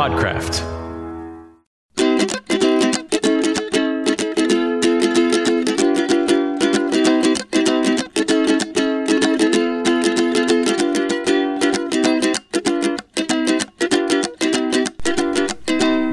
Podcraft.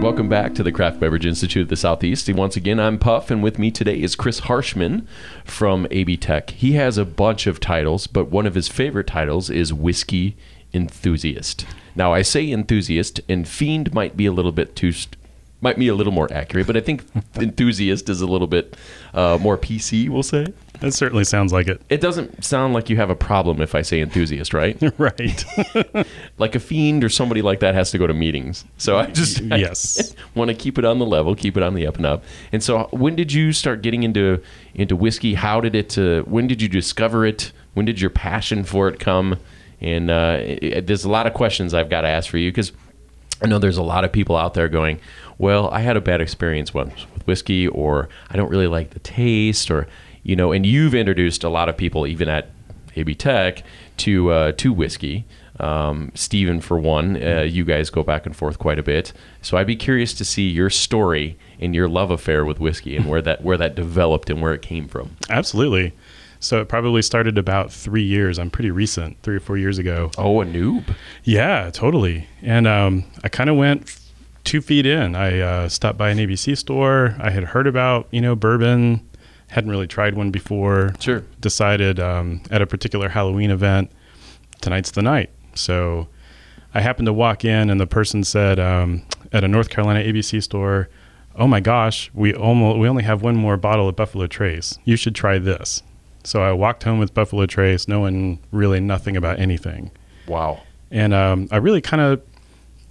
Welcome back to the Craft Beverage Institute of the Southeast. Once again, I'm Puff, and with me today is Chris Harshman from AB Tech. He has a bunch of titles, but one of his favorite titles is Whiskey Enthusiast. Now, I say enthusiast, and fiend might be a little bit too. St- might be a little more accurate, but I think enthusiast is a little bit uh, more PC, we'll say. That certainly sounds like it. It doesn't sound like you have a problem if I say enthusiast, right? right. like a fiend or somebody like that has to go to meetings. So I just yes want to keep it on the level, keep it on the up and up. And so, when did you start getting into into whiskey? How did it? Uh, when did you discover it? When did your passion for it come? And uh, it, there's a lot of questions I've got to ask for you because I know there's a lot of people out there going, "Well, I had a bad experience once with whiskey, or I don't really like the taste, or you know." And you've introduced a lot of people, even at AB Tech, to uh, to whiskey. Um, Steven, for one, uh, you guys go back and forth quite a bit. So I'd be curious to see your story and your love affair with whiskey and where that where that developed and where it came from. absolutely so it probably started about three years. I'm pretty recent three or four years ago. Oh, a noob. yeah totally. And um, i kind of went f- two feet in. I uh, stopped by an abc store. I had heard about you know bourbon. Hadn't really tried one before. Sure. decided um, at a particular halloween event tonight's the night. So i happened to walk in and the person said um, at a north carolina abc store oh my gosh we almost we only have one more bottle of buffalo trace. You should try this so i walked home with buffalo trace knowing really nothing about anything Wow. and um, I really kind of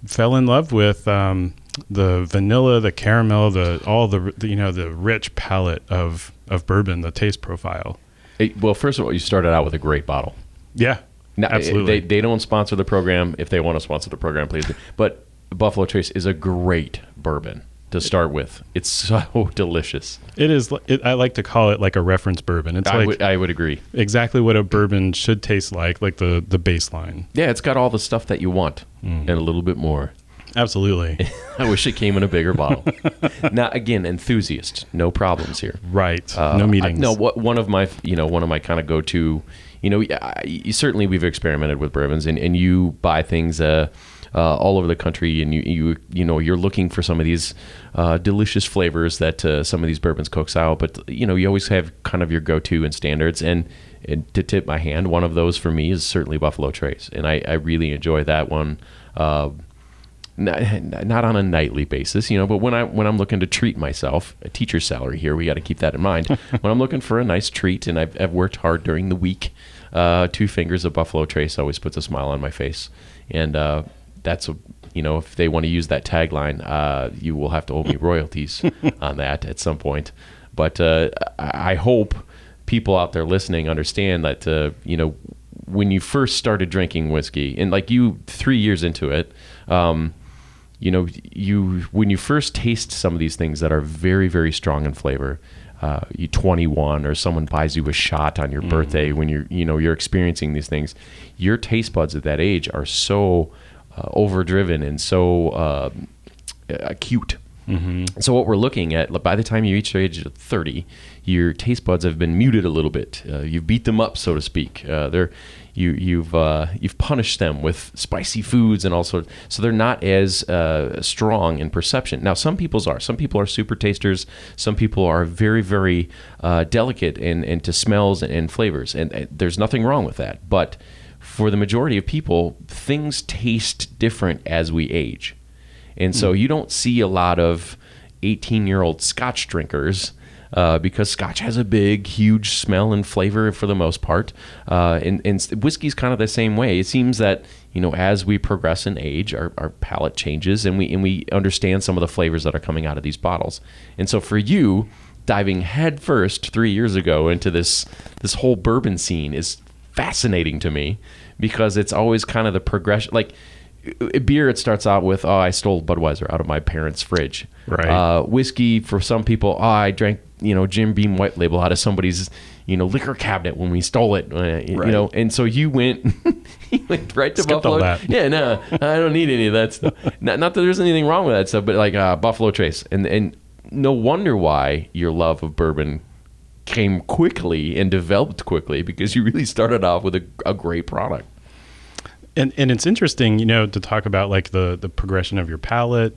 fell in love with um, the vanilla, the caramel, the all the, the you know the rich palette of of bourbon, the taste profile. Hey, well, first of all, you started out with a great bottle. Yeah, Now, absolutely. They, they don't sponsor the program. If they want to sponsor the program, please do. But Buffalo Trace is a great bourbon to start with. It's so delicious. it is. It, I like to call it like a reference bourbon. It's I like would I would agree. exactly what a bourbon should taste like, like the the baseline. Yeah, it's got all the stuff that you want and a little bit more. Absolutely, I wish it came in a bigger bottle. now, again, enthusiast, no problems here. right. Uh, no I- meetings. no, what one of my you know one of my kind of go to, you know, I, certainly we've experimented with bourbons, and, and you buy things uh, uh, all over the country, and you you you know you're looking for some of these uh, delicious flavors that uh, some of these bourbons cooks out, but you know you always have kind of your go to and standards, and, and to tip my hand, one of those for me is certainly Buffalo Trace, and I, I really enjoy that one. Uh, not, not on a nightly basis, you know, but when I when I'm looking to treat myself, a teacher's salary here, we got to keep that in mind. when I'm looking for a nice treat, and I've, I've worked hard during the week, uh, two fingers of Buffalo Trace always puts a smile on my face, and uh, that's a you know if they want to use that tagline, uh, you will have to owe me royalties on that at some point. But uh, I hope people out there listening understand that uh, you know when you first started drinking whiskey, and like you three years into it. Um, you know you when you first taste some of these things that are very very strong in flavor uh, you 21 or someone buys you a shot on your birthday when you're you know you're experiencing these things your taste buds at that age are so uh, overdriven and so uh, acute. So what we're looking at by the time you reach the age of 30 your taste buds have been muted a little bit. Uh, you've beat them up so to speak. Uh, they're you you've uh, you've punished them with spicy foods and all sorts. So they're not as uh, strong in perception. Now some people's are. Some people are super tasters. Some people are very very uh, delicate in into smells and flavors. And, and there's nothing wrong with that. But for the majority of people things taste different as we age and so you don't see a lot of 18 year old scotch drinkers uh, because scotch has a big, huge smell and flavor for the most part. Uh, and, and whiskey's kind of the same way. It seems that, you know, as we progress in age, our, our palate changes and we, and we understand some of the flavors that are coming out of these bottles. And so for you, diving headfirst three years ago into this, this whole bourbon scene is fascinating to me because it's always kind of the progression. Like, beer it starts out with oh I stole Budweiser out of my parents' fridge. Right. Uh, whiskey for some people oh I drank you know Jim Beam White Label out of somebody's you know liquor cabinet when we stole it. Uh, You know, and so you went you went right to Skipped Buffalo. Yeah, no, I don't need any of that stuff. not, not that there's anything wrong with that stuff, but like uh, Buffalo Trace, and and no wonder why your love of bourbon came quickly and developed quickly because you really started off with a, a great product. and and it's interesting, you know, to talk about like the the progression of your palate.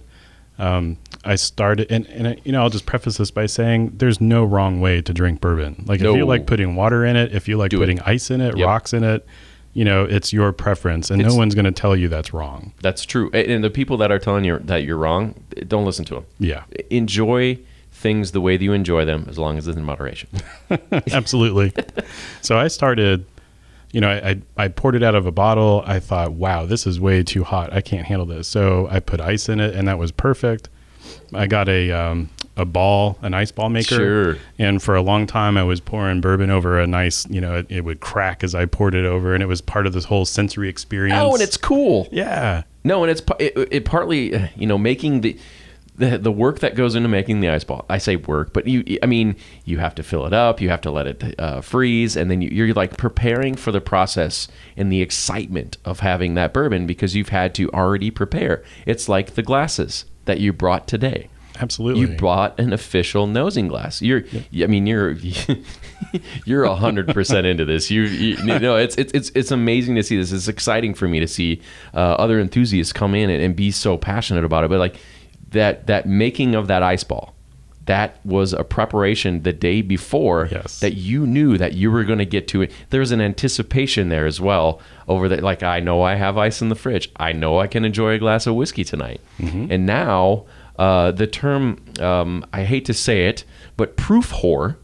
Um, I started, and and I, you know, I'll just preface this by saying there's no wrong way to drink bourbon. Like if you like putting water in it, if you like Do it. putting ice in it, Yep. rocks in it, you know, it's your preference, and It's- no one's going to tell you that's wrong. That's true. And and the people that are telling you that you're wrong, don't listen to them. Yeah, Enjoy things the way that you enjoy them, as long as it's in moderation. absolutely. so I started. You know, I, I poured it out of a bottle. I thought, wow, this is way too hot. I can't handle this. So I put ice in it, and that was perfect. I got a um, a ball, an ice ball maker. Sure. And for a long time, I was pouring bourbon over a nice, you know, it, it would crack as I poured it over, and it was part of this whole sensory experience. Oh, and it's cool. yeah, No, and it's it, it partly you know making the. The, the work that goes into making the ice ball. I say work, but you, I mean, you have to fill it up, you have to let it uh, freeze, and then you, you're like preparing for the process and the excitement of having that bourbon because you've had to already prepare. It's like the glasses that you brought today. absolutely. You bought an official nosing glass. You're, I mean, you're, you're a hundred percent into this. You, you, you know, it's, it's, it's, it's amazing to see this. It's exciting for me to see uh, other enthusiasts come in and, and be so passionate about it. But like that, that making of that ice ball, that was a preparation the day before Yes. that you knew that you were going to get to it. There's an anticipation there as well over that. Like, I know I have ice in the fridge. I know I can enjoy a glass of whiskey tonight. And now, uh, the term, um, I hate to say it, but proof whore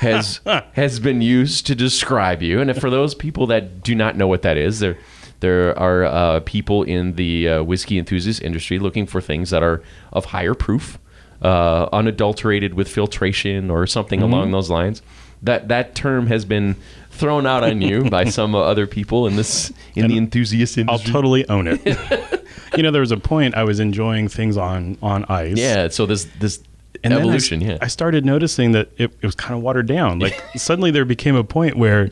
has has been used to describe you. And for those people that do not know what that is, there there are uh, people in the uh, whiskey enthusiast industry looking for things that are of higher proof, uh, unadulterated with filtration or something along those lines. That that term has been thrown out on you by some other people in this in the enthusiast industry. I'll totally own it. you know, there was a point I was enjoying things on on ice. yeah, so this this And then I evolution, yeah. I started noticing that it, it was kind of watered down. Like suddenly there became a point where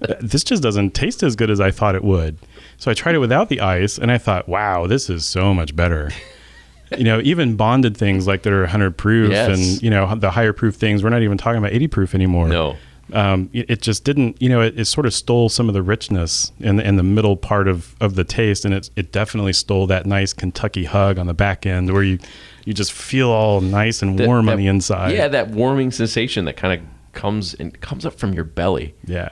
uh, this just doesn't taste as good as I thought it would. So I tried it without the ice, and I thought, wow, this is so much better. you know, even bonded things like that are 100 proof, Yes. and you know the higher proof things. We're not even talking about 80 proof anymore. No. um, it, it just didn't. You know, it, it sort of stole some of the richness in the, in the middle part of, of the taste, and it it definitely stole that nice Kentucky hug on the back end where you you just feel all nice and That- warm that- on the inside. Yeah, that warming sensation that kind of comes and comes up from your belly. yeah.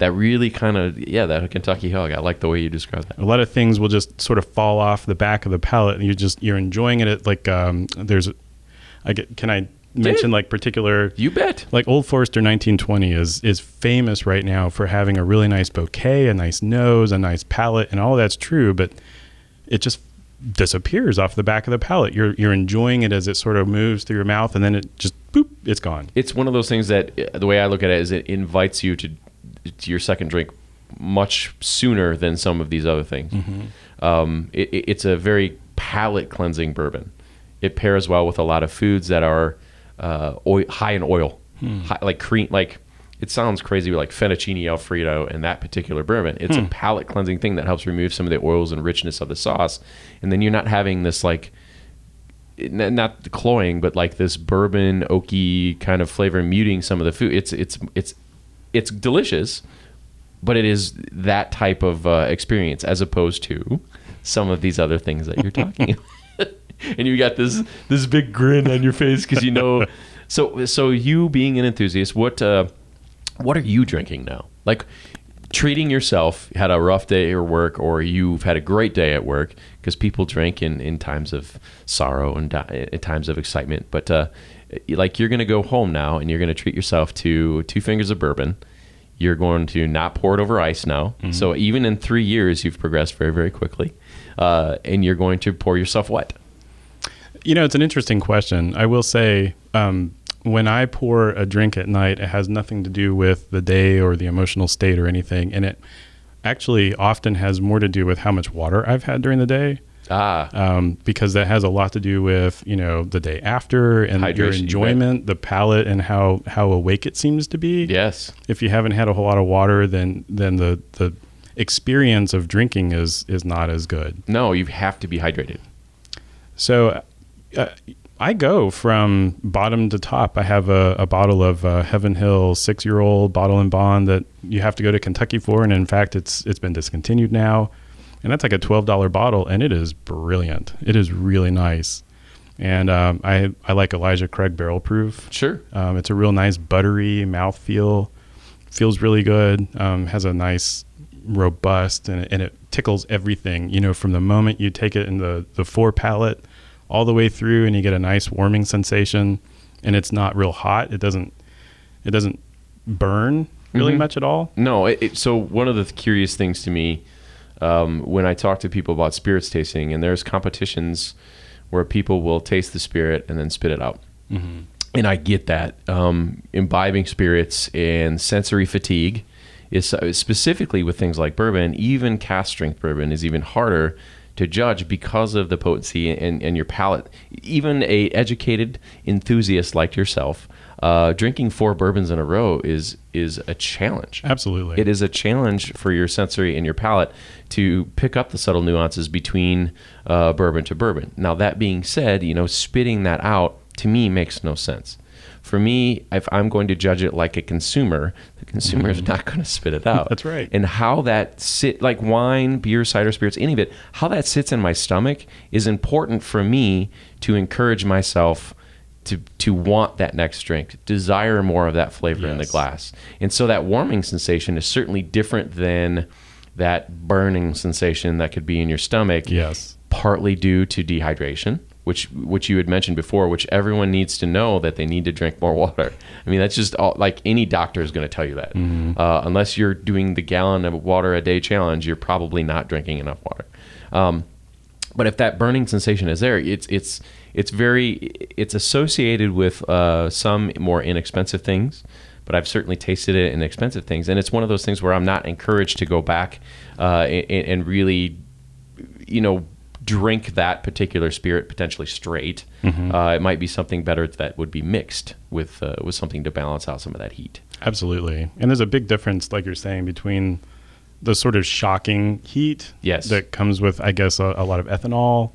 That really kind of yeah, that Kentucky hug. I like the way you describe that. A lot of things will just sort of fall off the back of the palate, and you just you're enjoying it. At like um, there's, I get. Can I mention like particular You bet. like Old Forester 1920 is is famous right now for having a really nice bouquet, a nice nose, a nice palate, and all that's true, but it just disappears off the back of the palate. You're you're enjoying it as it sort of moves through your mouth, and then it just boop, it's gone. It's one of those things that uh, the way I look at it is it invites you to to your second drink much sooner than some of these other things. Um, it, it- it's a very palate cleansing bourbon. It pairs well with a lot of foods that are uh, oil, high in oil, high, like cream. Like it sounds crazy, like fettuccine alfredo and that particular bourbon. It's a palate cleansing thing that helps remove some of the oils and richness of the sauce, and then you're not having this like not cloying, but like this bourbon oaky kind of flavor muting some of the food. It's it's it's it's delicious, but it is that type of uh, experience as opposed to some of these other things that you're talking. about. and you got this this big grin on your face because you know. So so you being an enthusiast, what uh, what are you drinking now? Like treating yourself had a rough day at work or you've had a great day at work because people drink in, in times of sorrow and di- times of excitement but uh, like you're going to go home now and you're going to treat yourself to two fingers of bourbon you're going to not pour it over ice now so even in three years you've progressed very very quickly uh, and you're going to pour yourself wet You know, it's an interesting question. I will say, um, when I pour a drink at night, it has nothing to do with the day or the emotional state or anything. And it, actually often has more to do with how much water I've had during the day. Ah, Um, because that has a lot to do with you know the day after and your Hydration, you enjoyment, the palate, and how how awake it seems to be. yes. If you haven't had a whole lot of water, then then the the experience of drinking is is not as good. No, you have to be hydrated. So uh, I go from bottom to top. I have a, a bottle of uh, Heaven Hill six year old bottle and bond that you have to go to Kentucky for, and in fact, it's it's been discontinued now. And that's like a twelve dollar bottle, and it is brilliant. It is really nice, and um, I I like Elijah Craig Barrel Proof. Sure. Um, it's a real nice buttery mouthfeel. Feels really good. Um, has a nice robust and, and it tickles everything. You know, from the moment you take it in the the fore palate all the way through, and you get a nice warming sensation. And it's not real hot. It doesn't it doesn't burn really Mhm. much at all. No, it, it, so one of the curious things to me um, when I talk to people about spirits tasting, and there's competitions where people will taste the spirit and then spit it out. And I get that. Um, imbibing spirits and sensory fatigue is uh, specifically with things like bourbon, even cask strength bourbon is even harder to judge because of the potency and, and your palate. Even a educated enthusiast like yourself, uh, drinking four bourbons in a row is is a challenge. Absolutely. It is a challenge for your sensory and your palate to pick up the subtle nuances between uh, bourbon to bourbon. Now, that being said, you know, spitting that out to me makes no sense. For me, if I'm going to judge it like a consumer, the consumer is not going to spit it out. That's right. And how that sit, like wine, beer, cider, spirits, any of it, how that sits in my stomach is important for me to encourage myself to to want that next drink, desire more of that flavor in the glass. And so that warming sensation is certainly different than that burning sensation that could be in your stomach yes. partly due to dehydration, which which you had mentioned before, which everyone needs to know that they need to drink more water. I mean, that's just all, like any doctor is going to tell you that. Uh, unless you're doing the gallon of water a day challenge, you're probably not drinking enough water. Um, but if that burning sensation is there, it's it's it's very it's associated with uh, some more inexpensive things. But I've certainly tasted it in expensive things, and it's one of those things where I'm not encouraged to go back uh, and, and really you know drink that particular spirit potentially straight. Uh, it might be something better that would be mixed with uh, with something to balance out some of that heat. Absolutely. And there's a big difference, like you're saying, between the sort of shocking heat Yes. that comes with, I guess, a, a lot of ethanol,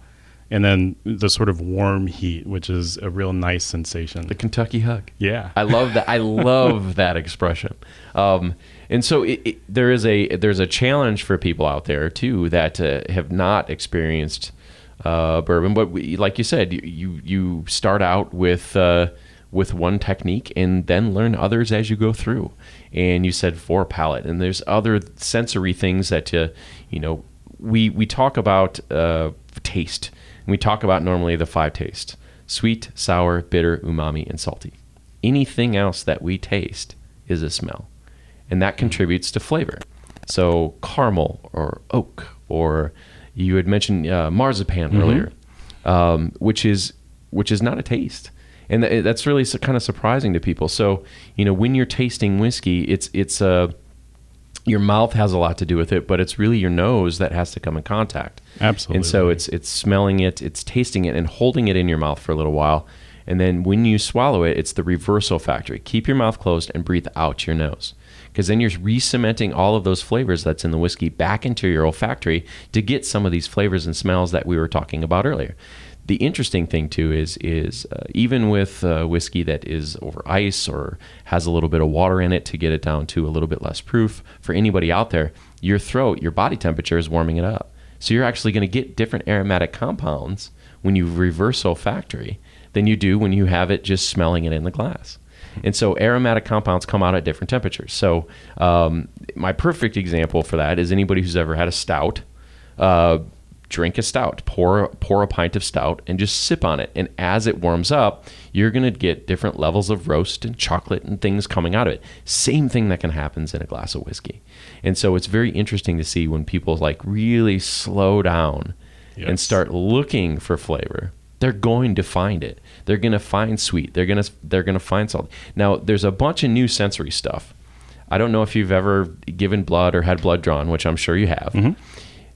and then the sort of warm heat, which is a real nice sensation. The Kentucky hug. yeah. I love that. I love that expression. Um, and so it, it, there is a there's a challenge for people out there too that uh, have not experienced uh, bourbon. But we, like you said, you you, start out with uh, with one technique and then learn others as you go through. And you said fore palate, and there's other sensory things that uh, you know we we talk about uh, taste. And we talk about normally the five tastes: sweet, sour, bitter, umami, and salty anything else that we taste is a smell, and that contributes to flavor. So caramel or oak, or you had mentioned uh, marzipan earlier, um, which is which is not a taste, and that's really kind of surprising to people. So you know when you're tasting whiskey, it's it's uh, your mouth has a lot to do with it, but it's really your nose that has to come in contact. Absolutely. And so it's it's smelling it, it's tasting it, and holding it in your mouth for a little while. And then when you swallow it, it's the reverse olfactory. Keep your mouth closed and breathe out your nose. Because then you're re-cementing all of those flavors that's in the whiskey back into your olfactory to get some of these flavors and smells that we were talking about earlier. The interesting thing too is is uh, even with uh, whiskey that is over ice or has a little bit of water in it to get it down to a little bit less proof for anybody out there, your throat, your body temperature is warming it up. So you're actually going to get different aromatic compounds when you reverse olfactory than you do when you have it just smelling it in the glass. And so aromatic compounds come out at different temperatures. So um, my perfect example for that is anybody who's ever had a stout. Uh, drink a stout, pour pour a pint of stout, and just sip on it. And as it warms up, you're gonna get different levels of roast and chocolate and things coming out of it. Same thing that can happen in a glass of whiskey. And so it's very interesting to see when people like really slow down and start looking for flavor. They're going to find it. They're going to find sweet. They're going to they're going to find salt. Now, there's a bunch of new sensory stuff. I don't know if you've ever given blood or had blood drawn, which I'm sure you have. Mm-hmm.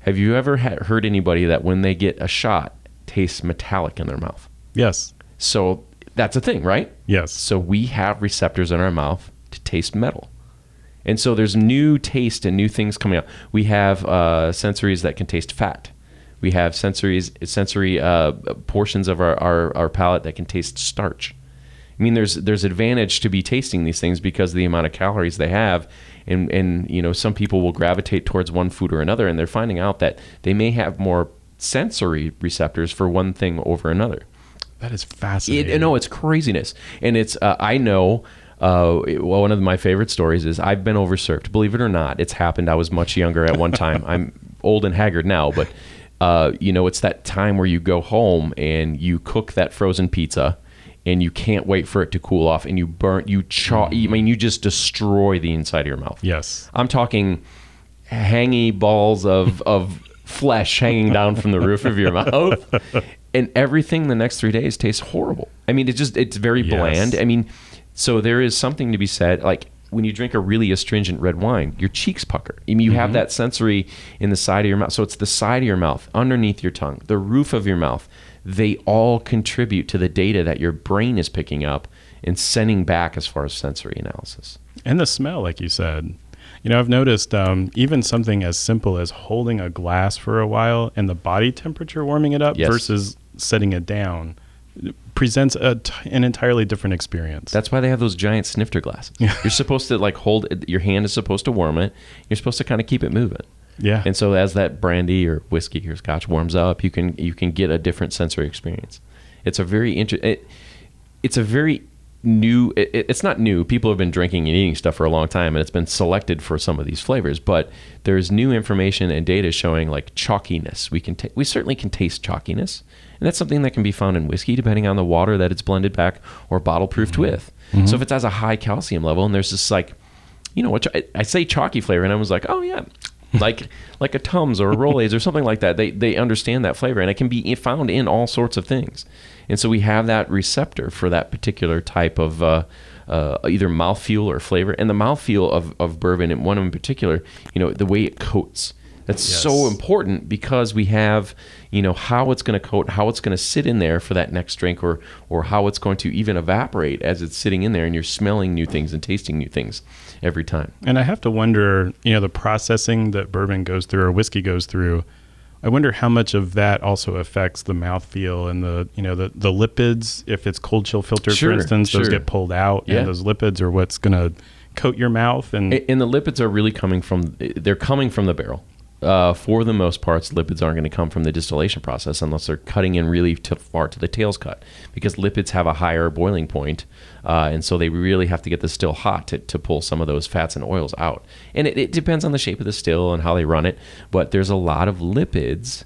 Have you ever ha- heard anybody that when they get a shot tastes metallic in their mouth? Yes. So that's a thing, right? Yes. So we have receptors in our mouth to taste metal. And so there's new taste and new things coming out. We have uh, sensories that can taste fat. We have sensories, sensory uh, portions of our, our, our palate that can taste starch. I mean, there's there's advantage to be tasting these things because of the amount of calories they have, and and you know some people will gravitate towards one food or another, and they're finding out that they may have more sensory receptors for one thing over another. That is fascinating. It, no, it's craziness, and it's uh, I know. Uh, well, one of my favorite stories is I've been overserved. Believe it or not, it's happened. I was much younger at one time. I'm old and haggard now, but uh, you know, it's that time where you go home and you cook that frozen pizza, and you can't wait for it to cool off, and you burn, you chaw. I mean, you just destroy the inside of your mouth. yes. I'm talking hangy balls of of flesh hanging down from the roof of your mouth, and everything the next three days tastes horrible. I mean, it just it's very Yes. bland. I mean, so there is something to be said, like. When you drink a really astringent red wine, your cheeks pucker. I mean, you have mm-hmm. that sensory in the side of your mouth. So it's the side of your mouth, underneath your tongue, the roof of your mouth. They all contribute to the data that your brain is picking up and sending back as far as sensory analysis. And the smell, like you said. You know, I've noticed um, even something as simple as holding a glass for a while and the body temperature warming it up Yes. versus setting it down presents a t- an entirely different experience. That's why they have those giant snifter glasses. You're supposed to like hold it, your hand is supposed to warm it. You're supposed to kind of keep it moving. Yeah. And so as that brandy or whiskey or scotch warms up, you can you can get a different sensory experience. It's a very inter- it, it's a very new it, it- it's not new. People have been drinking and eating stuff for a long time and it's been selected for some of these flavors but there's new information and data showing like chalkiness. We can ta- we certainly can taste chalkiness and that's something that can be found in whiskey depending on the water that it's blended back or bottle proofed mm-hmm. with. Mm-hmm. So if it has a high calcium level and there's this like you know, I, I say chalky flavor, and I was like, oh yeah, like like a Tums or a Rolaids or something like that. They they understand that flavor, and it can be found in all sorts of things. And so we have that receptor for that particular type of uh, uh, either mouthfeel or flavor. And the mouthfeel of of bourbon, and one in particular, you know, the way it coats. That's so important because we have, you know, how it's going to coat, how it's going to sit in there for that next drink, or or how it's going to even evaporate as it's sitting in there, and you're smelling new things and tasting new things every time. And I have to wonder, you know, the processing that bourbon goes through or whiskey goes through. I wonder how much of that also affects the mouthfeel and the, you know, the, the lipids. If it's cold chill filtered, Sure, for instance, those get pulled out, Yeah. and those lipids are what's going to coat your mouth. And And the lipids are really coming from, they're coming from the barrel. Uh, for the most parts, lipids aren't going to come from the distillation process unless they're cutting in really far to the tail's cut, because lipids have a higher boiling point, uh, and so they really have to get the still hot to, to pull some of those fats and oils out. And it, it depends on the shape of the still and how they run it, but there's a lot of lipids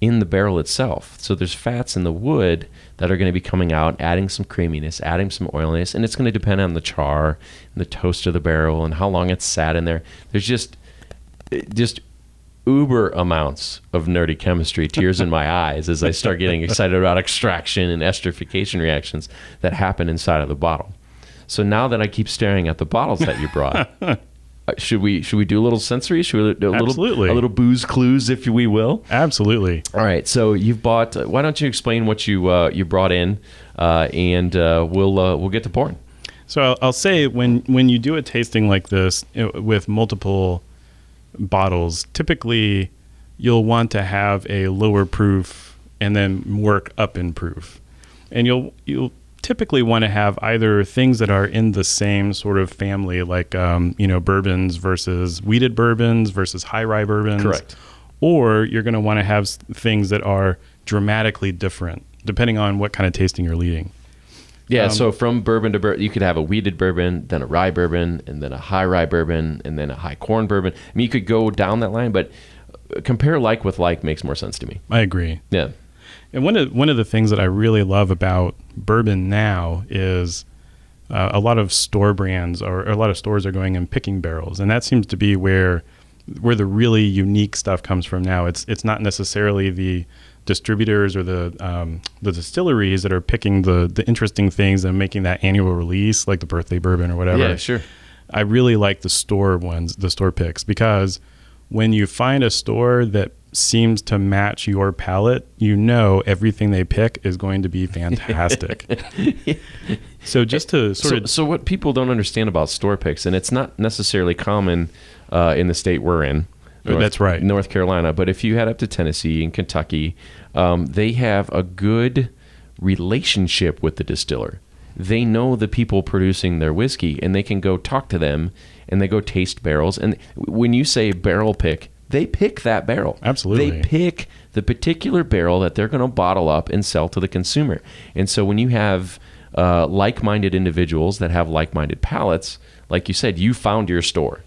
in the barrel itself. So there's fats in the wood that are going to be coming out, adding some creaminess, adding some oiliness, and it's going to depend on the char and the toast of the barrel and how long it's sat in there. There's just just uber amounts of nerdy chemistry, tears in my eyes as I start getting excited about extraction and esterification reactions that happen inside of the bottle. So now that I keep staring at the bottles that you brought, uh, should we should we do a little sensory? Should we do a little Absolutely. a little booze clues, if we will? absolutely. All right. So you've bought. Uh, why don't you explain what you uh, you brought in, uh, and uh, we'll uh, we'll get to pouring. So I'll, I'll say when when you do a tasting like this know, with multiple bottles, typically you'll want to have a lower proof and then work up in proof, and you'll you'll typically want to have either things that are in the same sort of family, like um, you know bourbons versus wheated bourbons versus high rye bourbons, Correct. Or you're going to want to have things that are dramatically different depending on what kind of tasting you're leading. Yeah. Um, so from bourbon to bourbon, you could have a wheated bourbon, then a rye bourbon, and then a high rye bourbon, and then a high corn bourbon. I mean, you could go down that line, but uh, compare like with like makes more sense to me. I agree. Yeah. And one of one of the things that I really love about bourbon now is uh, a lot of store brands or a lot of stores are going and picking barrels, and that seems to be where where the really unique stuff comes from now. It's it's not necessarily the distributors or the um, the distilleries that are picking the the interesting things and making that annual release, like the birthday bourbon or whatever. Yeah. Sure. I really like the store ones, the store picks, because when you find a store that seems to match your palate, you know everything they pick is going to be fantastic. so just to sort so, of so what people don't understand about store picks, and it's not necessarily common uh, in the state we're in. North- That's right. North Carolina. But if you head up to Tennessee and Kentucky, um, they have a good relationship with the distiller. They know the people producing their whiskey, and they can go talk to them, and they go taste barrels. And when you say barrel pick, they pick that barrel. Absolutely. They pick the particular barrel that they're going to bottle up and sell to the consumer. And so when you have uh, like-minded individuals that have like-minded palates, like you said, you found your store.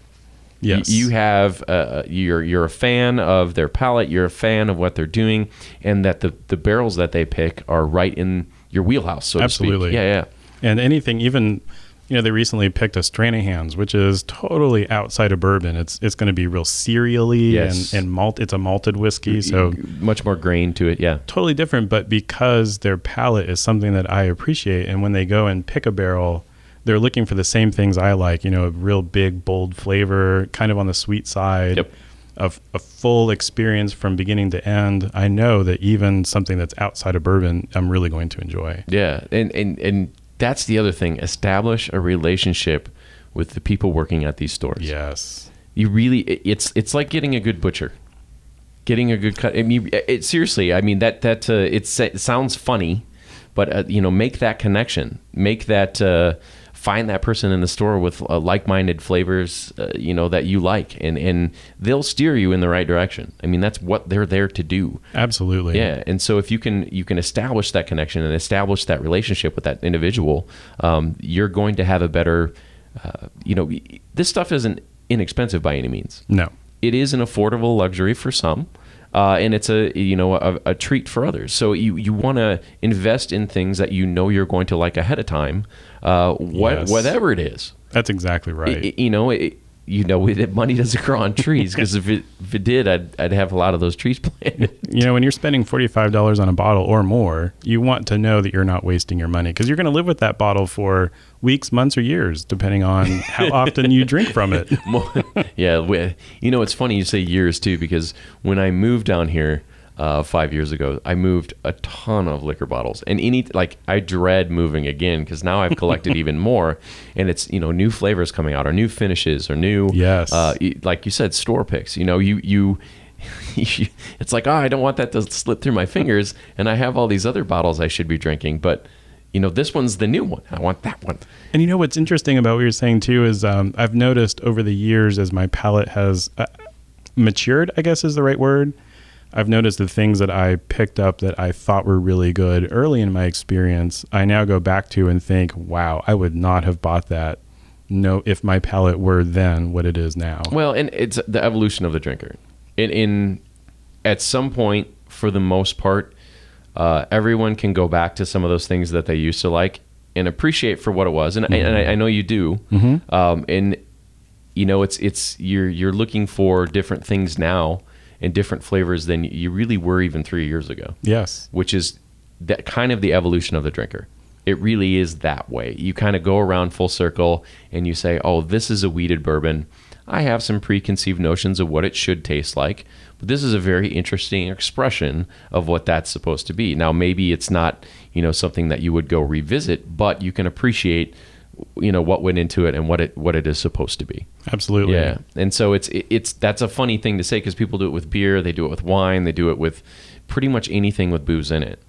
Yes, You have uh, you're you're a fan of their palate. You're a fan of what they're doing, and that the the barrels that they pick are right in your wheelhouse. So Absolutely. to speak. Yeah, yeah. and anything even you know they recently picked a Stranahan's, which is totally outside of bourbon. It's it's going to be real cereally Yes. and and malt. It's a malted whiskey, so much more grain to it. Yeah. totally different. But because their palate is something that I appreciate, and when they go and pick a barrel, they're looking for the same things I like. You know, a real big bold flavor, kind of on the sweet side. Yep. Of a full experience from beginning to end, I know that even something that's outside of bourbon, I'm really going to enjoy. Yeah, and and and that's the other thing. Establish a relationship with the people working at these stores. Yes. you really it's it's like getting a good butcher getting a good cut i mean it, seriously i mean that that uh, it sounds funny but uh, you know make that connection make that uh, find that person in the store with uh, like-minded flavors uh, you know that you like and and they'll steer you in the right direction i mean that's what they're there to do Absolutely. yeah, and so if you can you can establish that connection and establish that relationship with that individual, um, you're going to have a better, uh, you know, this stuff isn't inexpensive by any means. No. It is an affordable luxury for some, uh, and it's a you know a, a treat for others. So you you want to invest in things that you know you're going to like ahead of time, uh, what Yes. whatever it is. That's exactly right. You know. It, you know, money doesn't grow on trees because if it if it did, I'd I'd have a lot of those trees planted. you know, when you're spending $45 on a bottle or more, you want to know that you're not wasting your money because you're going to live with that bottle for weeks, months, or years, depending on how often you drink from it. Yeah, you know it's funny you say years too because when I moved down here uh, five years ago, I moved a ton of liquor bottles, and any like I dread moving again because now I've collected even more, and it's you know new flavors coming out or new finishes or new Yes. uh, like you said store picks. You know you you. it's like oh I don't want that to slip through my fingers, and I have all these other bottles I should be drinking, but you know this one's the new one. I want that one. And you know what's interesting about what you're saying too is um, I've noticed over the years as my palate has uh, matured, I guess is the right word. I've noticed the things that I picked up that I thought were really good early in my experience, I now go back to and think, wow, I would not have bought that no if my palate were then what it is now. Well, and it's the evolution of the drinker. In, in at some point, for the most part, uh, everyone can go back to some of those things that they used to like and appreciate for what it was. And, I and I, I know you do. Um, and you know, it's it's you're you're looking for different things now and different flavors than you really were even three years ago Yes. which is that kind of the evolution of the drinker. It really is that way. You kind of go around full circle and you say, "Oh, this is a wheated bourbon. I have some preconceived notions of what it should taste like, but this is a very interesting expression of what that's supposed to be." Now, maybe it's not, you know, something that you would go revisit, but you can appreciate you know what went into it and what it what it is supposed to be. Absolutely. Yeah, and so it's it- it's that's a funny thing to say because people do it with beer, they do it with wine, they do it with pretty much anything with booze in it,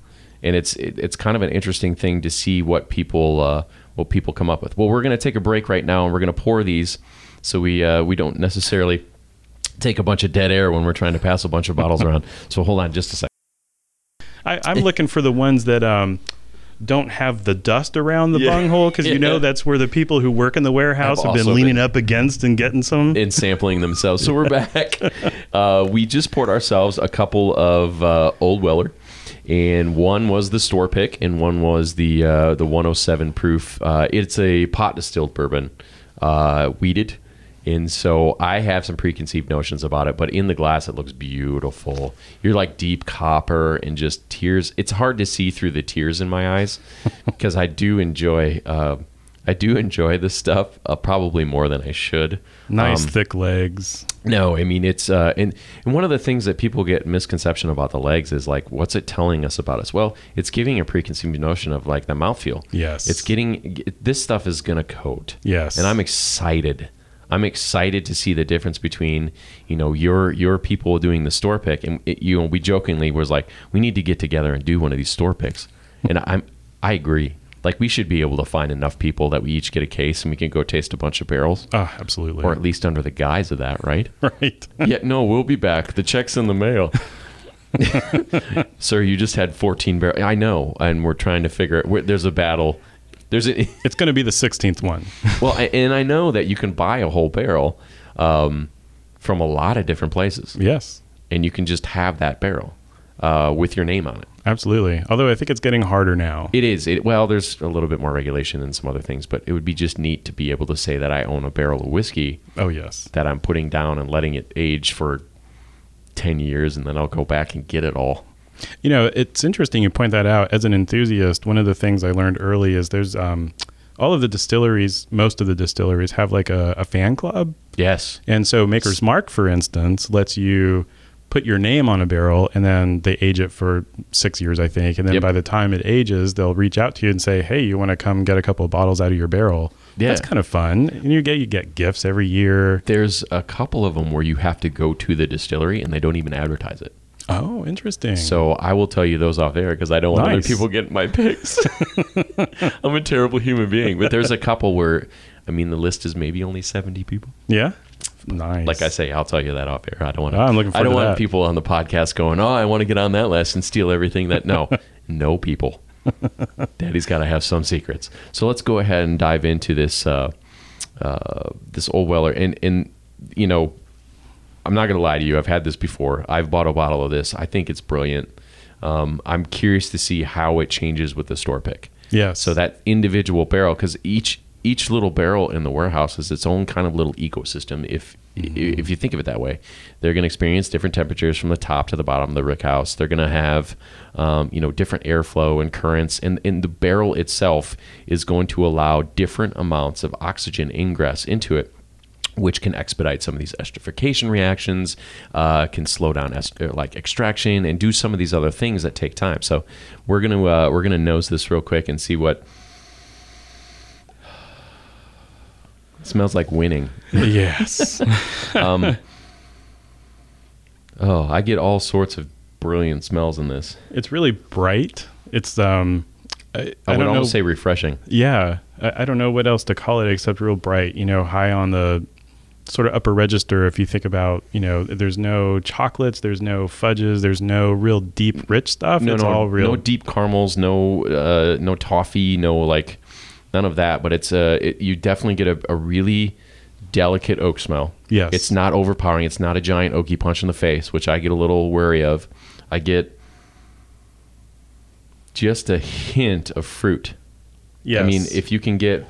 and it's it, it's kind of an interesting thing to see what people uh, what people come up with. Well, we're going to take a break right now, and we're going to pour these, so we uh, we don't necessarily take a bunch of dead air when we're trying to pass a bunch of bottles around. So hold on just a second. I, I'm looking for the ones that um, don't have the dust around the Yeah. bunghole because you know that's where the people who work in the warehouse Have have, been leaning been- up against and getting some. and sampling themselves. So we're back. Uh, we just poured ourselves a couple of uh, Old Weller, and one was the store pick, and one was the uh, the 107 proof. Uh, it's a pot distilled bourbon, uh, wheated. And so I have some preconceived notions about it, but in the glass it looks beautiful. You're like deep copper and just tears. It's hard to see through the tears in my eyes because I do enjoy. Uh, I do enjoy this stuff uh, probably more than I should. Nice Um, thick legs. no, I mean it's uh, and and one of the things that people get misconception about the legs is like, what's it telling us about us? Well, it's giving a preconceived notion of like the mouthfeel. Yes. it's getting this stuff is gonna coat. Yes. and I'm excited. I'm excited to see the difference between you know your your people doing the store pick and it, you know we jokingly was like we need to get together and do one of these store picks, and I'm I agree. Like we should be able to find enough people that we each get a case and we can go taste a bunch of barrels, Oh, absolutely. or at least under the guise of that, right? right. yeah, no, we'll be back. The check's in the mail. Sir, you just had 14 barrels. I know, and we're trying to figure it. we're- There's a battle. There's a It's going to be the 16th one. well, I- and I know that you can buy a whole barrel um, from a lot of different places, yes. and you can just have that barrel uh, with your name on it. Absolutely. Although I think it's getting harder now. It is. It, well, there's a little bit more regulation than some other things, but it would be just neat to be able to say that I own a barrel of whiskey Oh, yes. that I'm putting down and letting it age for 10 years, and then I'll go back and get it all. You know, it's interesting you point that out. As an enthusiast, one of the things I learned early is there's um, all of the distilleries, most of the distilleries have like a, a fan club. Yes. And so Maker's Mark, for instance, lets you put your name on a barrel and then they age it for six years, I think. And then Yep. by the time it ages, they'll reach out to you and say, Hey, you want to come get a couple of bottles out of your barrel? Yeah. That's kind of fun. And you get you get gifts every year. There's a couple of them where you have to go to the distillery and they don't even advertise it. Oh, interesting. So I will tell you those off air because I don't want Nice. other people getting my picks. I'm a terrible human being. But there's a couple where, I mean, the list is maybe only 70 people. yeah. Nice. Like I say, I'll tell you that off air. I don't want. Oh, I'm looking I don't want that. people on the podcast going, "Oh, I want to get on that list and steal everything." That no, no people. Daddy's got to have some secrets. So let's go ahead and dive into this uh, uh, this old Weller. And and you know, I'm not gonna lie to you. I've had this before. I've bought a bottle of this. I think it's brilliant. Um, I'm curious to see how it changes with the store pick. Yeah. So that individual barrel, because each each little barrel in the warehouse is its own kind of little ecosystem. If if you think of it that way, they're going to experience different temperatures from the top to the bottom of the rick house. They're going to have um, you know different airflow and currents, and and the barrel itself is going to allow different amounts of oxygen ingress into it which can expedite some of these esterification reactions, uh, can slow down uh, like extraction, and do some of these other things that take time. So we're gonna uh, we're gonna nose this real quick and see what. It smells like winning. yes. Um, oh, I get all sorts of brilliant smells in this. it's really bright. It's um I, I, I would don't know. almost say refreshing. Yeah, I, I don't know what else to call it except real bright. You know, high on the sort of upper register. If you think about, you know, there's no chocolates, there's no fudges, there's no real deep, rich stuff. No, it's no, all real. no deep caramels, no, uh, no toffee, no like none of that. But it's uh, it, you definitely get a, a really delicate oak smell. Yes. it's not overpowering. It's not a giant oaky punch in the face, which I get a little wary of. I get just a hint of fruit. yes. I mean, if you can get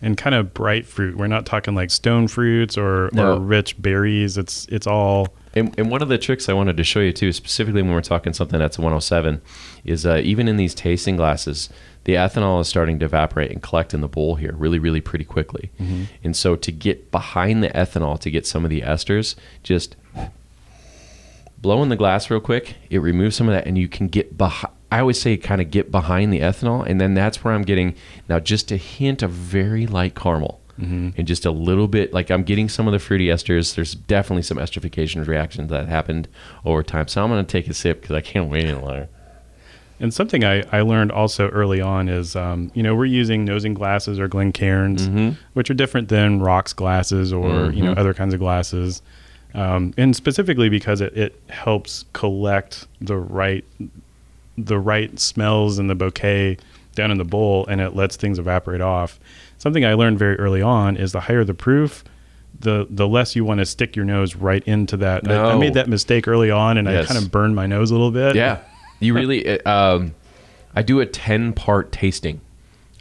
and kind of bright fruit. We're not talking like stone fruits or, No. or rich berries. It's it's all And, and one of the tricks I wanted to show you too, specifically when we're talking something that's 107, is uh, even in these tasting glasses, the ethanol is starting to evaporate and collect in the bowl here really, really pretty quickly. And so to get behind the ethanol, to get some of the esters, just blow in the glass real quick, it removes some of that, and you can get behind. I always say kind of get behind the ethanol, and then that's where I'm getting now just a hint of very light caramel. And just a little bit, like I'm getting some of the fruity esters. There's definitely some esterification reactions that happened over time. So I'm going to take a sip because I can't wait any longer. And something I, I learned also early on is, um, you know, we're using nosing glasses or Glencairns, Mm-hmm. which are different than rocks glasses or, you know, other kinds of glasses. Um, and specifically because it, it helps collect the right the right smells in the bouquet down in the bowl and it lets things evaporate off. Something I learned very early on is the higher the proof, the the less you want to stick your nose right into that. I, I made that mistake early on and Yes. I kind of burned my nose a little bit. Yeah, you really. Um, I do a ten part tasting,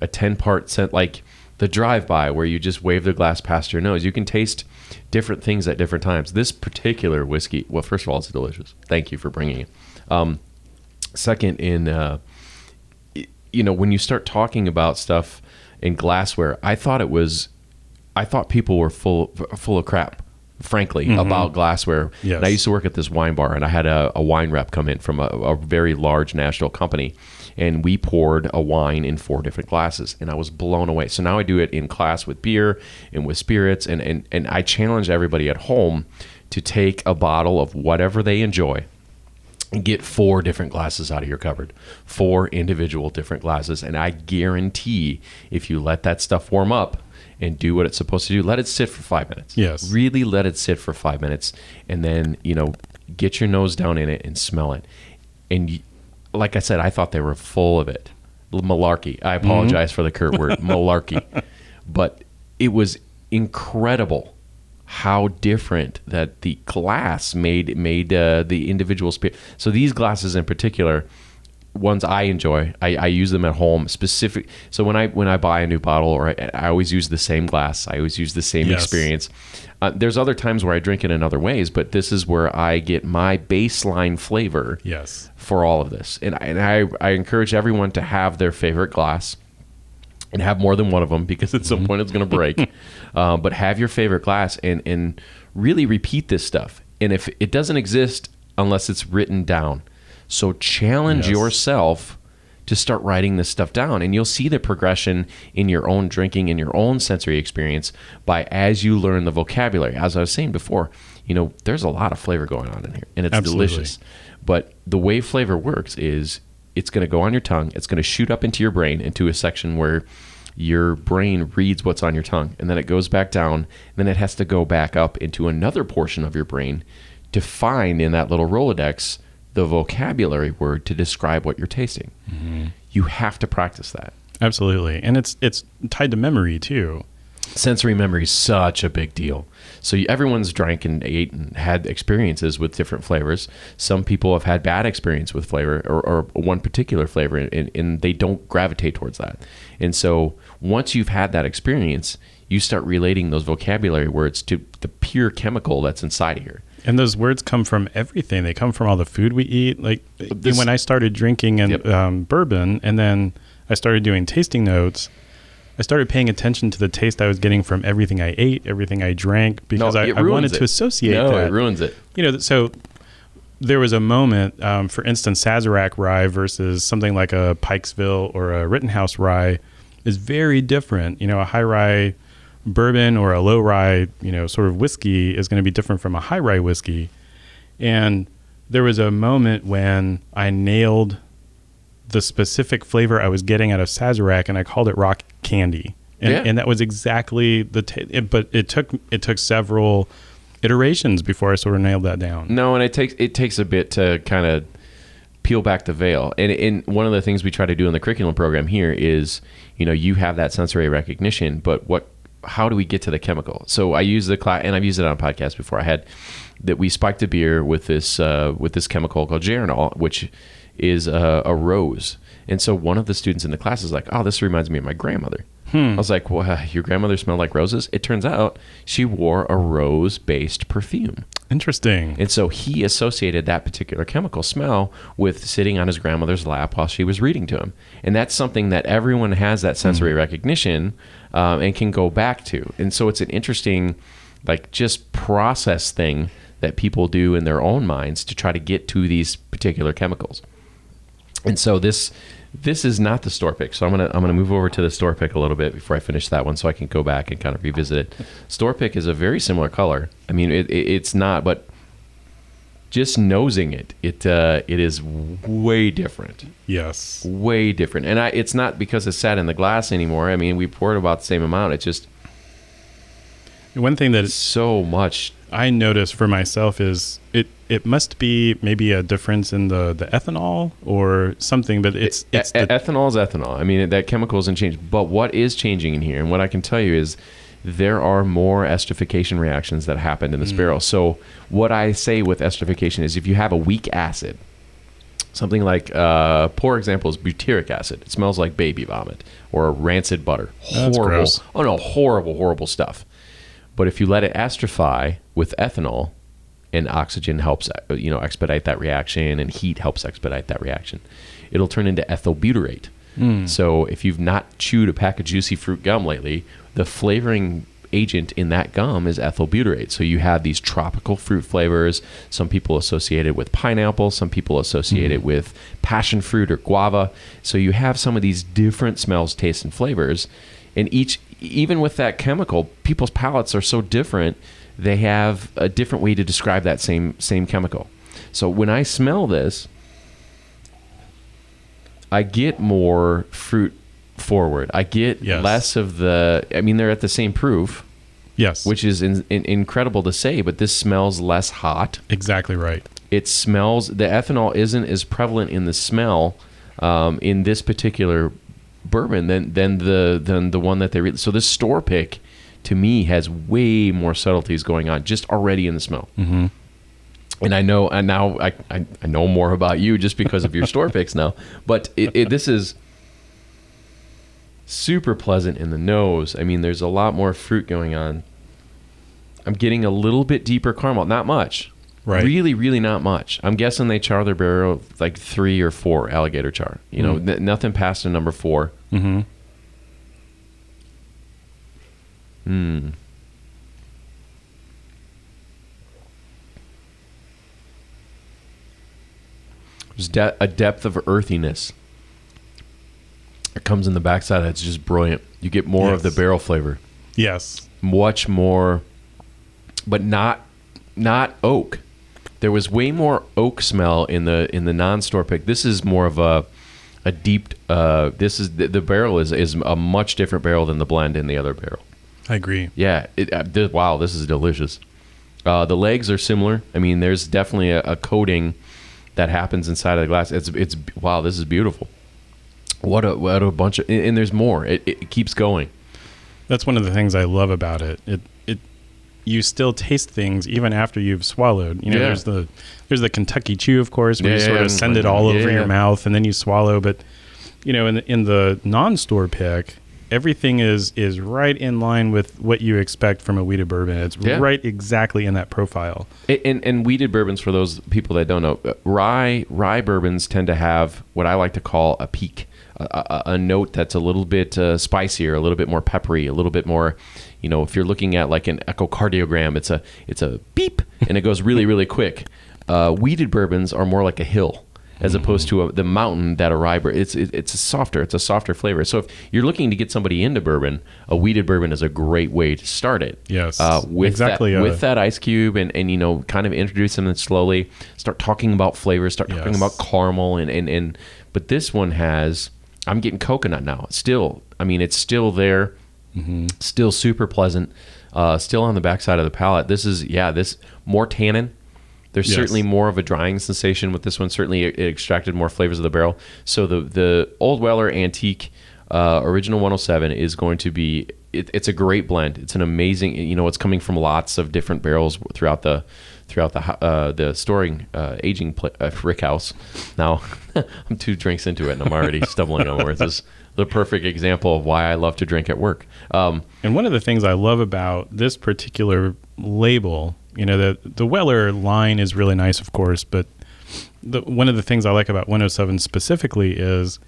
a ten part scent like the drive by where you just wave the glass past your nose. You can taste different things at different times. This particular whiskey, well, first of all, it's delicious. Thank you for bringing it. Um, second, in uh, you know when you start talking about stuff in glassware, I thought it was, I thought people were full full of crap. Frankly, about glassware. Yes. And I used to work at this wine bar, and I had a, a wine rep come in from a, a very large national company, and we poured a wine in four different glasses, and I was blown away. So now I do it in class with beer and with spirits, and and and I challenge everybody at home to take a bottle of whatever they enjoy get four different glasses out of your cupboard. Four individual different glasses. And i guarantee if you let that stuff warm up and do what it's supposed to do let it sit for five minutes. Yes. really let it sit for five minutes and then you know get your nose down in it and smell it. And y- like i said i thought they were full of it. Malarkey. I mm-hmm. apologize for the curt word malarkey. But it was incredible how different that the glass made made uh, the individual spirit. So these glasses in particular, ones I enjoy, I, I use them at home specific. So when I when I buy a new bottle, or I, I always use the same glass. I always use the same Yes. experience. Uh, there's other times where I drink it in other ways, but this is where I get my baseline flavor Yes. for all of this. And, I- and I, I encourage everyone to have their favorite glass and have more than one of them because at some point it's going to break. uh, but have your favorite glass and, and really repeat this stuff. And if it doesn't exist unless it's written down, so challenge Yes. yourself to start writing this stuff down and you'll see the progression in your own drinking in your own sensory experience by as you learn the vocabulary as i was saying before you know there's a lot of flavor going on in here and it's Absolutely. delicious but the way flavor works is it's going to go on your tongue it's going to shoot up into your brain into a section where your brain reads what's on your tongue and then it goes back down and then it has to go back up into another portion of your brain to find in that little rolodex the vocabulary word to describe what you're tasting mm-hmm. you have to practice that Absolutely. And it's it's tied to memory too. sensory memory is such a big deal. So everyone's drank and ate and had experiences with different flavors. Some people have had bad experience with flavor or, or one particular flavor, and, and they don't gravitate towards that. And so once you've had that experience, you start relating those vocabulary words to the pure chemical that's inside of here. And those words come from everything. They come from all the food we eat. Like this- when I started drinking and Yep. um, bourbon, and then I started doing tasting notes. I started paying attention to the taste I was getting from everything I ate, everything I drank, because I, I wanted it. to associate No, that. it ruins it. you know, so there was a moment, um, for instance, Sazerac rye versus something like a Pikesville or a Rittenhouse rye is very different. You know, a high rye bourbon or a low rye, you know, sort of whiskey is going to be different from a high rye whiskey. And there was a moment when I nailed the specific flavor I was getting out of Sazerac and I called it rock candy. And, Yeah. and that was exactly the, ta it, but it took, it took several iterations before I sort of nailed that down. No, and it takes it takes a bit to kind of peel back the veil. And, and one of the things we try to do in the curriculum program here is, you know, you have that sensory recognition, but what how do we get to the chemical? So I use the class, and I've used it on a podcast before. I had that we spiked a beer with this uh, with this chemical called geraniol, which is a, a rose. And so one of the students in the class is like, "Oh, this reminds me of my grandmother." I was like, "Well, your grandmother smelled like roses." It turns out she wore a rose-based perfume. Interesting. And so he associated that particular chemical smell with sitting on his grandmother's lap while she was reading to him. And that's something that everyone has that sensory recognition um, and can go back to. And so it's an interesting, like, just process thing that people do in their own minds to try to get to these particular chemicals. And so this this is not the store pick. So I'm gonna I'm gonna move over to the store pick a little bit before I finish that one, so I can go back and kind of revisit it. Store pick is a very similar color. I mean, it, it, it's not, but just nosing it, it uh, it is way different, yes. way different. And I, it's not because it's sat in the glass anymore. I mean, we poured about the same amount. It's just One thing that so much. I notice for myself is it it must be maybe a difference in the the ethanol or something, but it's it's E- the, ethanol is ethanol. I mean, that chemical isn't changed. But what is changing in here, and what I can tell you is there are more esterification reactions that happened in this Mm. barrel. So what I say with esterification is if you have a weak acid, something like uh, poor example is butyric acid. It smells like baby vomit or rancid butter. Horrible. Oh no, horrible, horrible stuff. But if you let it esterify with ethanol, and oxygen helps uh, you know expedite that reaction, and heat helps expedite that reaction, it'll turn into ethyl butyrate. So if you've not chewed a pack of juicy fruit gum lately, the flavoring agent in that gum is ethyl butyrate. So you have these tropical fruit flavors. Some people associate it with pineapple. Some people associate it with passion fruit or guava. So you have some of these different smells, tastes, and flavors. And each, even with that chemical, people's palates are so different. They have a different way to describe that same same chemical. So when I smell this, I get more fruit forward. I get Yes. less of the. I mean, they're at the same proof, Yes. which is in, in, incredible to say. But this smells less hot. exactly right. It smells. The ethanol isn't as prevalent in the smell um, in this particular bourbon than than the than the one that they. Re- so this store pick, to me, has way more subtleties going on just already in the smell. Mm-hmm. And I know, and now I, I, I know more about you just because of your store picks now. But it, it, this is super pleasant in the nose. I mean, there's a lot more fruit going on. I'm getting a little bit deeper caramel, not much. Right. Really, really not much. I'm guessing they char their barrel like three or four alligator char. You know, n- nothing past a number four. Mm-hmm. Hmm. There's de- a depth of earthiness. It comes in the backside. It's just brilliant. You get more of the barrel flavor, Yes. much more, but not not oak. There was way more oak smell in the in the non-store pick. This is more of a a deep. Uh, this is the, the barrel is is a much different barrel than the blend in the other barrel. I agree. Yeah. It, uh, th- wow, this is delicious. Uh, the legs are similar. I mean, there's definitely a, a coating that happens inside of the glass. It's it's wow. This is beautiful. What a what a bunch of and, and there's more. It, it keeps going. That's one of the things I love about it. It it you still taste things even after you've swallowed. You know, Yeah. there's the there's the Kentucky Chew, of course, where Yeah, you sort of send it all over your mouth and then you swallow. But you know, in the, in the non-store pick, everything is is right in line with what you expect from a wheated bourbon. It's Yeah. right exactly in that profile. And, and, and wheated bourbons, for those people that don't know, uh, rye rye bourbons tend to have what I like to call a peak, a, a, a note that's a little bit uh, spicier, a little bit more peppery, a little bit more. You know, if you're looking at like an echocardiogram, it's a it's a beep, and it goes really really quick. Uh, wheated bourbons are more like a hill. As opposed to a, the mountain that a rye bourbon, it's it, it's a softer, it's a softer flavor. So if you're looking to get somebody into bourbon, a wheated bourbon is a great way to start it. Yes. uh, with Exactly, that, uh, with that ice cube and, and you know kind of introduce them slowly start talking about flavors start talking Yes. about caramel and, and and but this one has i'm getting coconut now still i mean it's still there Mm-hmm. still super pleasant uh, still on the backside of the palate. This is yeah this more tannin. There's Yes. certainly more of a drying sensation with this one. Certainly it, it extracted more flavors of the barrel. So the the old weller antique uh, original 107 is going to be it, it's a great blend. It's an amazing you know it's coming from lots of different barrels throughout the throughout the uh, the storing uh, aging pla uh, rick house. Now i'm two drinks into it and i'm already stumbling on words this is the perfect example of why i love to drink at work um, And one of the things I love about this particular label, you know, the the Weller line is really nice, of course, but the, one of the things I like about 107 specifically is,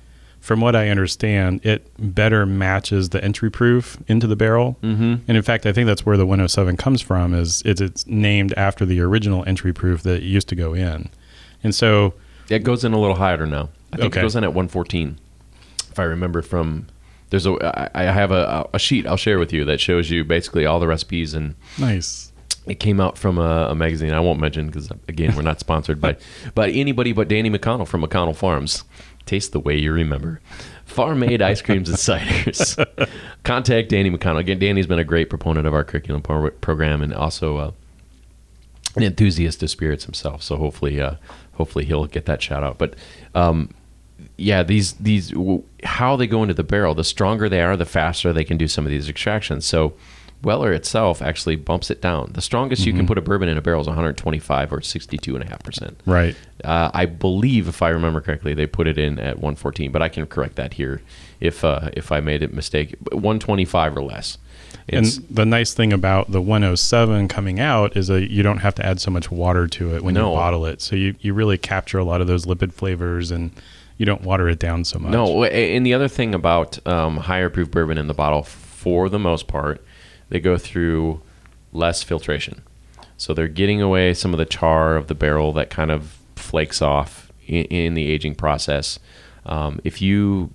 from what I understand, it better matches the entry proof into the barrel. Mm-hmm. And in fact, I think that's where the 107 comes from. Is it's, it's named after the original entry proof that used to go in, and so It goes in a little higher now. I think Okay. it goes in at 114. If I remember from there's a I I have a, a sheet I'll share with you that shows you basically all the recipes and nice. it came out from a, a magazine I won't mention because again we're not sponsored by but anybody but Danny McConnell from McConnell Farms. Taste the way you remember. Farm made ice creams and ciders. Contact Danny McConnell. Again, Danny's been a great proponent of our curriculum pro- program and also uh, an enthusiast of spirits himself. So hopefully, uh, hopefully he'll get that shout out. But um, yeah, these these how they go into the barrel. The stronger they are, the faster they can do some of these extractions. So Weller itself actually bumps it down. The strongest you can put a bourbon in a barrel is 125 or 62 and a half percent. Right. Uh, I believe, if I remember correctly, they put it in at 114, but I can correct that here if uh, if I made a mistake. 125 or less. And the nice thing about the 107 coming out is that you don't have to add so much water to it when No. you bottle it. So you, you really capture a lot of those lipid flavors and you don't water it down so much. No, and the other thing about um, higher proof bourbon in the bottle, for the most part, they go through less filtration. So they're getting away some of the char of the barrel that kind of flakes off in, in the aging process. Um, if you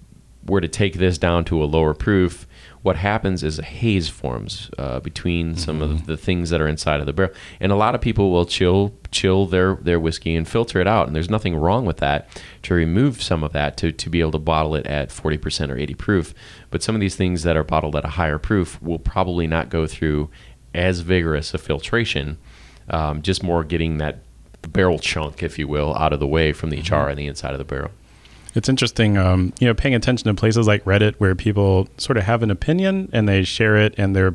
were to take this down to a lower proof, what happens is a haze forms uh, between some of the things that are inside of the barrel, and a lot of people will chill chill their their whiskey and filter it out, and there's nothing wrong with that to remove some of that to to be able to bottle it at 40% or 80 proof. But some of these things that are bottled at a higher proof will probably not go through as vigorous a filtration, um, just more getting that barrel chunk, if you will, out of the way from the char on the inside of the barrel. It's interesting, um, you know, paying attention to places like Reddit where people sort of have an opinion and they share it and they're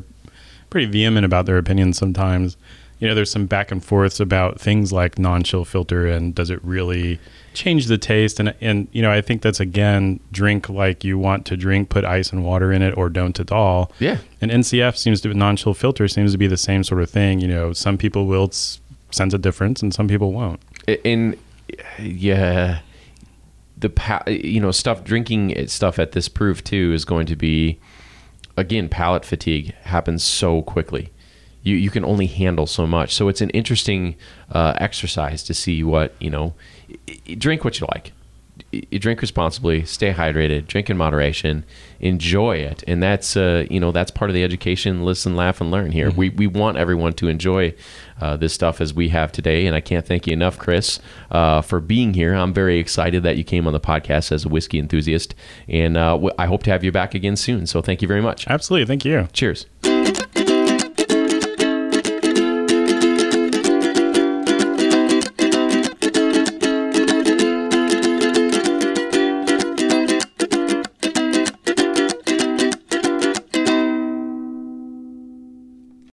pretty vehement about their opinions sometimes. You know, there's some back and forths about things like non-chill filter and does it really change the taste? And and you know, I think that's again drink like you want to drink, put ice and water in it, or don't at all. Yeah. And NCF seems to non-chill filter seems to be the same sort of thing. You know, some people will sense a difference and some people won't. in yeah the pa- you know stuff drinking stuff at this proof too is going to be again palate fatigue happens so quickly. You you can only handle so much. So it's an interesting uh, exercise to see what you know drink what you like you drink responsibly, stay hydrated, drink in moderation, enjoy it, and that's uh, you know that's part of the education. Listen, laugh, and learn. Here, we we want everyone to enjoy uh, this stuff as we have today, and I can't thank you enough, Chris, uh, for being here. I'm very excited that you came on the podcast as a whiskey enthusiast, and uh, w- I hope to have you back again soon. So thank you very much. Absolutely, thank you. Cheers.